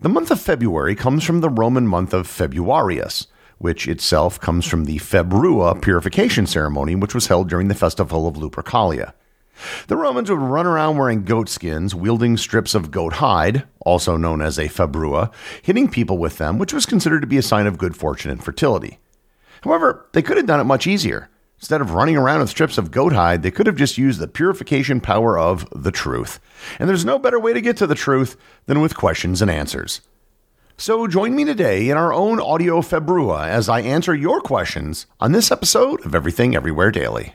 The month of February comes from the Roman month of Februarius, which itself comes from the Februa purification ceremony, which was held during the festival of Lupercalia. The Romans would run around wearing goat skins, wielding strips of goat hide, also known as a februa, hitting people with them, which was considered to be a sign of good fortune and fertility. However, they could have done it much easier. Instead of running around with strips of goat hide, they could have just used the purification power of the truth. And there's no better way to get to the truth than with questions and answers. So join me today in our own audio februa as I answer your questions on this episode of Everything Everywhere Daily.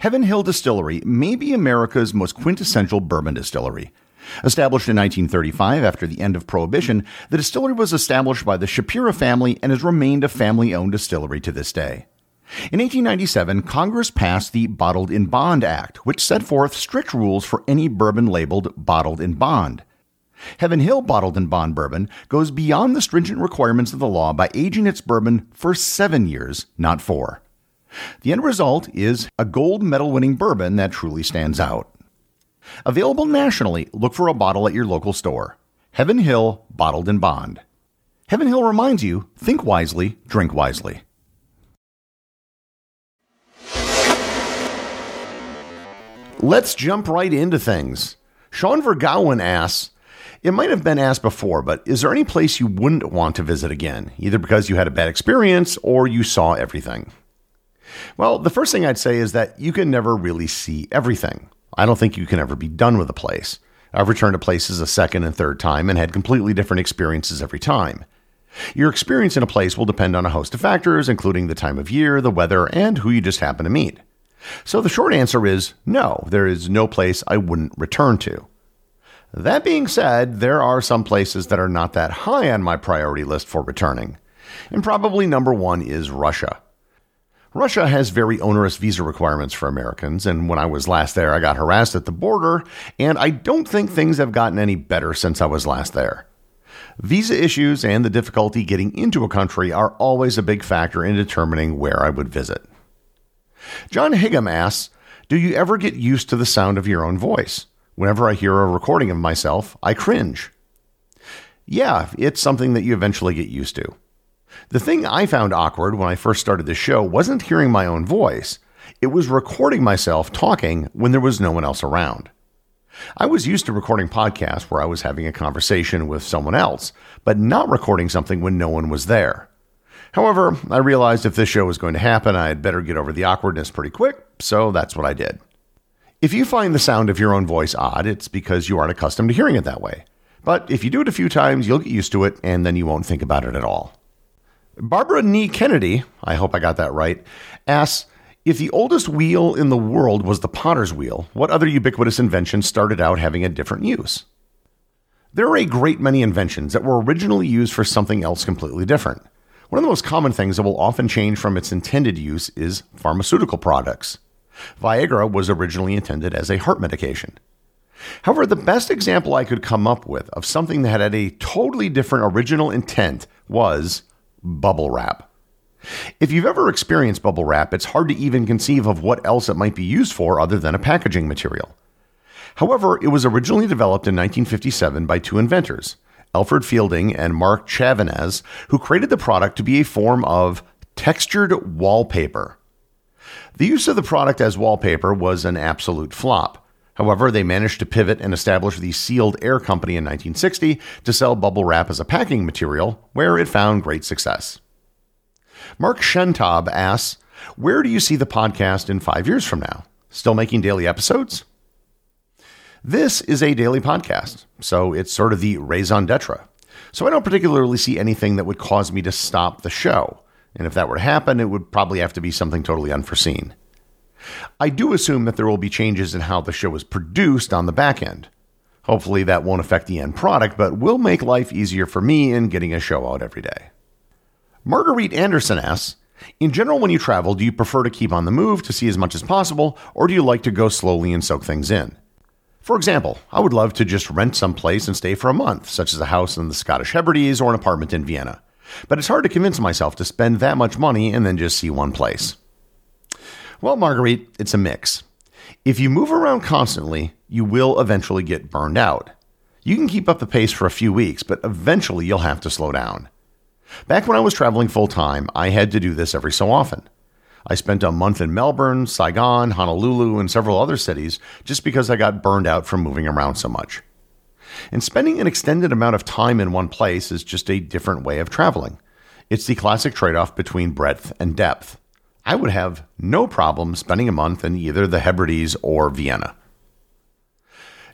Heaven Hill Distillery may be America's most quintessential bourbon distillery. Established in 1935 after the end of Prohibition, the distillery was established by the Shapira family and has remained a family owned distillery to this day. In 1897, Congress passed the Bottled in Bond Act, which set forth strict rules for any bourbon labeled bottled in bond. Heaven Hill Bottled in Bond Bourbon goes beyond the stringent requirements of the law by aging its bourbon for seven years, not four. The end result is a gold medal winning bourbon that truly stands out. Available nationally, look for a bottle at your local store. Heaven Hill Bottled in Bond. Heaven Hill reminds you think wisely, drink wisely. Let's jump right into things. Sean Vergowan asks, it might have been asked before, but is there any place you wouldn't want to visit again, either because you had a bad experience or you saw everything? Well, the first thing I'd say is that you can never really see everything. I don't think you can ever be done with a place. I've returned to places a second and third time and had completely different experiences every time. Your experience in a place will depend on a host of factors, including the time of year, the weather, and who you just happen to meet. So the short answer is no, there is no place I wouldn't return to. That being said, there are some places that are not that high on my priority list for returning. And probably number one is Russia. Russia has very onerous visa requirements for Americans, and when I was last there, I got harassed at the border, and I don't think things have gotten any better since I was last there. Visa issues and the difficulty getting into a country are always a big factor in determining where I would visit. John Higgum asks, Do you ever get used to the sound of your own voice? Whenever I hear a recording of myself, I cringe. Yeah, it's something that you eventually get used to. The thing I found awkward when I first started the show wasn't hearing my own voice, it was recording myself talking when there was no one else around. I was used to recording podcasts where I was having a conversation with someone else, but not recording something when no one was there. However, I realized if this show was going to happen, I had better get over the awkwardness pretty quick, so that's what I did. If you find the sound of your own voice odd, it's because you aren't accustomed to hearing it that way. But if you do it a few times, you'll get used to it, and then you won't think about it at all. Barbara Nee Kennedy, I hope I got that right, asks If the oldest wheel in the world was the potter's wheel, what other ubiquitous invention started out having a different use? There are a great many inventions that were originally used for something else completely different. One of the most common things that will often change from its intended use is pharmaceutical products. Viagra was originally intended as a heart medication. However, the best example I could come up with of something that had a totally different original intent was bubble wrap. If you've ever experienced bubble wrap, it's hard to even conceive of what else it might be used for other than a packaging material. However, it was originally developed in 1957 by two inventors, Alfred Fielding and Marc Chavannes, who created the product to be a form of textured wallpaper. The use of the product as wallpaper was an absolute flop. However, they managed to pivot and establish the Sealed Air Company in 1960 to sell bubble wrap as a packing material, where it found great success. Mark Shentab asks, Where do you see the podcast in five years from now? Still making daily episodes? This is a daily podcast, so it's sort of the raison d'etre. So I don't particularly see anything that would cause me to stop the show. And if that were to happen, it would probably have to be something totally unforeseen. I do assume that there will be changes in how the show is produced on the back end. Hopefully, that won't affect the end product, but will make life easier for me in getting a show out every day. Marguerite Anderson asks In general, when you travel, do you prefer to keep on the move to see as much as possible, or do you like to go slowly and soak things in? For example, I would love to just rent some place and stay for a month, such as a house in the Scottish Hebrides or an apartment in Vienna. But it's hard to convince myself to spend that much money and then just see one place. Well, Marguerite, it's a mix. If you move around constantly, you will eventually get burned out. You can keep up the pace for a few weeks, but eventually you'll have to slow down. Back when I was traveling full time, I had to do this every so often. I spent a month in Melbourne, Saigon, Honolulu, and several other cities just because I got burned out from moving around so much. And spending an extended amount of time in one place is just a different way of traveling. It's the classic trade off between breadth and depth. I would have no problem spending a month in either the Hebrides or Vienna.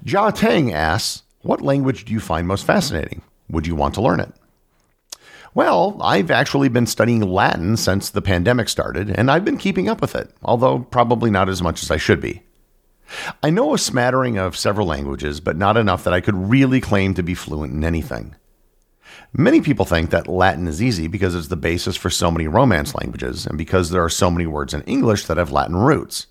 Jia Tang asks, What language do you find most fascinating? Would you want to learn it? Well, I've actually been studying Latin since the pandemic started, and I've been keeping up with it, although probably not as much as I should be. I know a smattering of several languages, but not enough that I could really claim to be fluent in anything. Many people think that Latin is easy because it's the basis for so many Romance languages and because there are so many words in English that have Latin roots.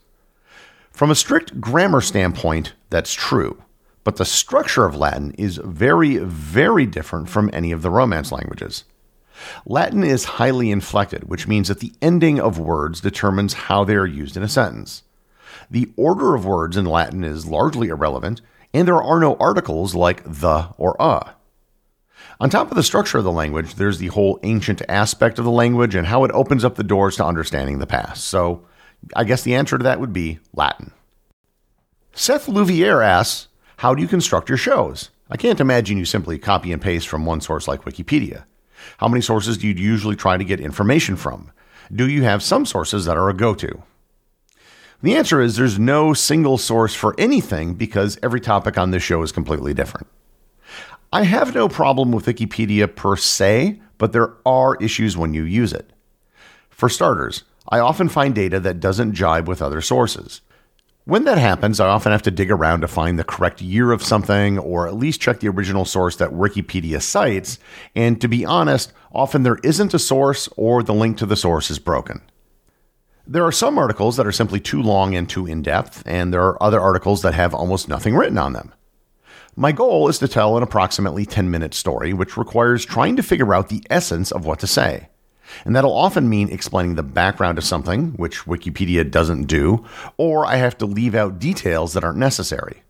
From a strict grammar standpoint, that's true, but the structure of Latin is very, very different from any of the Romance languages. Latin is highly inflected, which means that the ending of words determines how they are used in a sentence. The order of words in Latin is largely irrelevant, and there are no articles like the or a. On top of the structure of the language, there's the whole ancient aspect of the language and how it opens up the doors to understanding the past. So I guess the answer to that would be Latin. Seth Louvier asks, How do you construct your shows? I can't imagine you simply copy and paste from one source like Wikipedia. How many sources do you usually try to get information from? Do you have some sources that are a go to? The answer is there's no single source for anything because every topic on this show is completely different. I have no problem with Wikipedia per se, but there are issues when you use it. For starters, I often find data that doesn't jibe with other sources. When that happens, I often have to dig around to find the correct year of something or at least check the original source that Wikipedia cites. And to be honest, often there isn't a source or the link to the source is broken. There are some articles that are simply too long and too in depth, and there are other articles that have almost nothing written on them. My goal is to tell an approximately 10 minute story, which requires trying to figure out the essence of what to say. And that'll often mean explaining the background of something, which Wikipedia doesn't do, or I have to leave out details that aren't necessary.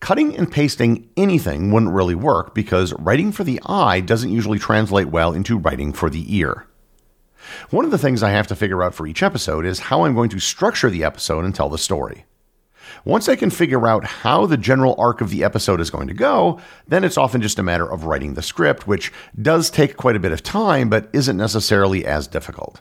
Cutting and pasting anything wouldn't really work because writing for the eye doesn't usually translate well into writing for the ear. One of the things I have to figure out for each episode is how I'm going to structure the episode and tell the story. Once I can figure out how the general arc of the episode is going to go, then it's often just a matter of writing the script, which does take quite a bit of time, but isn't necessarily as difficult.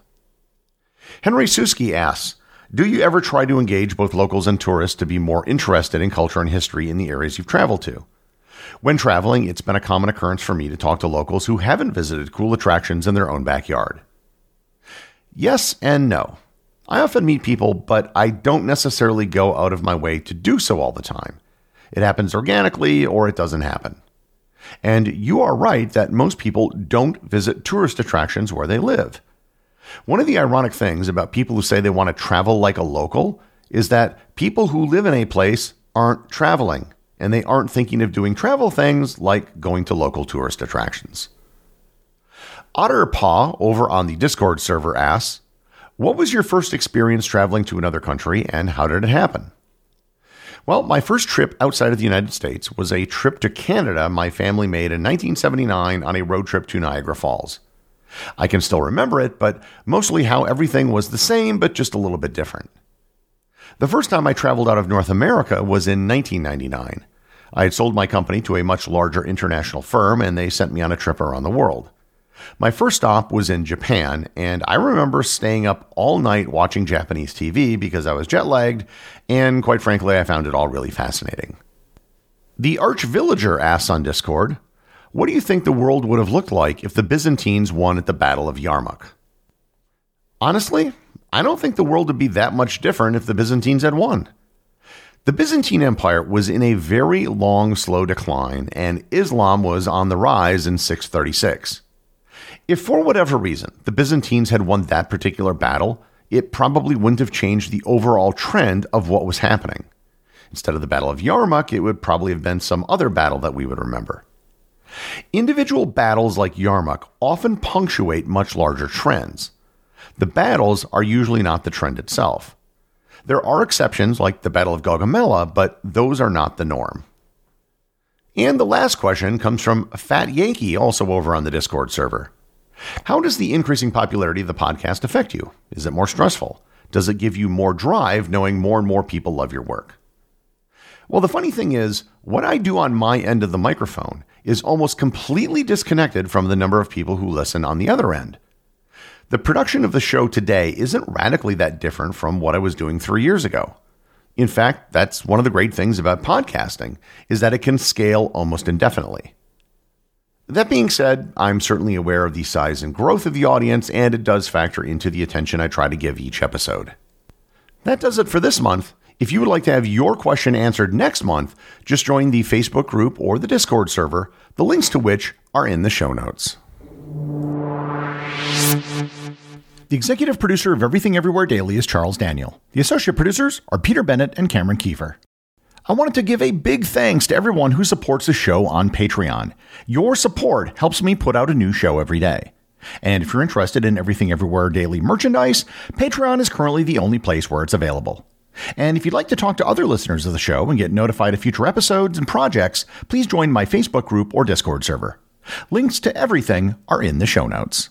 Henry Suski asks, do you ever try to engage both locals and tourists to be more interested in culture and history in the areas you've traveled to? When traveling, it's been a common occurrence for me to talk to locals who haven't visited cool attractions in their own backyard. Yes and no. I often meet people, but I don't necessarily go out of my way to do so all the time. It happens organically or it doesn't happen. And you are right that most people don't visit tourist attractions where they live. One of the ironic things about people who say they want to travel like a local is that people who live in a place aren't traveling and they aren't thinking of doing travel things like going to local tourist attractions. Otterpaw over on the Discord server asks, What was your first experience traveling to another country and how did it happen? Well, my first trip outside of the United States was a trip to Canada my family made in 1979 on a road trip to Niagara Falls. I can still remember it, but mostly how everything was the same but just a little bit different. The first time I traveled out of North America was in 1999. I had sold my company to a much larger international firm, and they sent me on a trip around the world. My first stop was in Japan, and I remember staying up all night watching Japanese TV because I was jet lagged, and quite frankly, I found it all really fascinating. The Arch Villager asks on Discord, What do you think the world would have looked like if the Byzantines won at the Battle of Yarmouk? Honestly, I don't think the world would be that much different if the Byzantines had won. The Byzantine Empire was in a very long, slow decline, and Islam was on the rise in 636. If for whatever reason the Byzantines had won that particular battle, it probably wouldn't have changed the overall trend of what was happening. Instead of the Battle of Yarmouk, it would probably have been some other battle that we would remember. Individual battles like Yarmouk often punctuate much larger trends. The battles are usually not the trend itself. There are exceptions like the Battle of Gaugamela, but those are not the norm. And the last question comes from Fat Yankee, also over on the Discord server. How does the increasing popularity of the podcast affect you? Is it more stressful? Does it give you more drive knowing more and more people love your work? Well, the funny thing is, what I do on my end of the microphone is almost completely disconnected from the number of people who listen on the other end. The production of the show today isn't radically that different from what I was doing three years ago. In fact, that's one of the great things about podcasting is that it can scale almost indefinitely. That being said, I'm certainly aware of the size and growth of the audience, and it does factor into the attention I try to give each episode. That does it for this month. If you would like to have your question answered next month, just join the Facebook group or the Discord server, the links to which are in the show notes. The executive producer of Everything Everywhere Daily is Charles Daniel. The associate producers are Peter Bennett and Cameron Kieffer. I wanted to give a big thanks to everyone who supports the show on Patreon. Your support helps me put out a new show every day. And if you're interested in Everything Everywhere Daily merchandise, Patreon is currently the only place where it's available. And if you'd like to talk to other listeners of the show and get notified of future episodes and projects, please join my Facebook group or Discord server. Links to everything are in the show notes.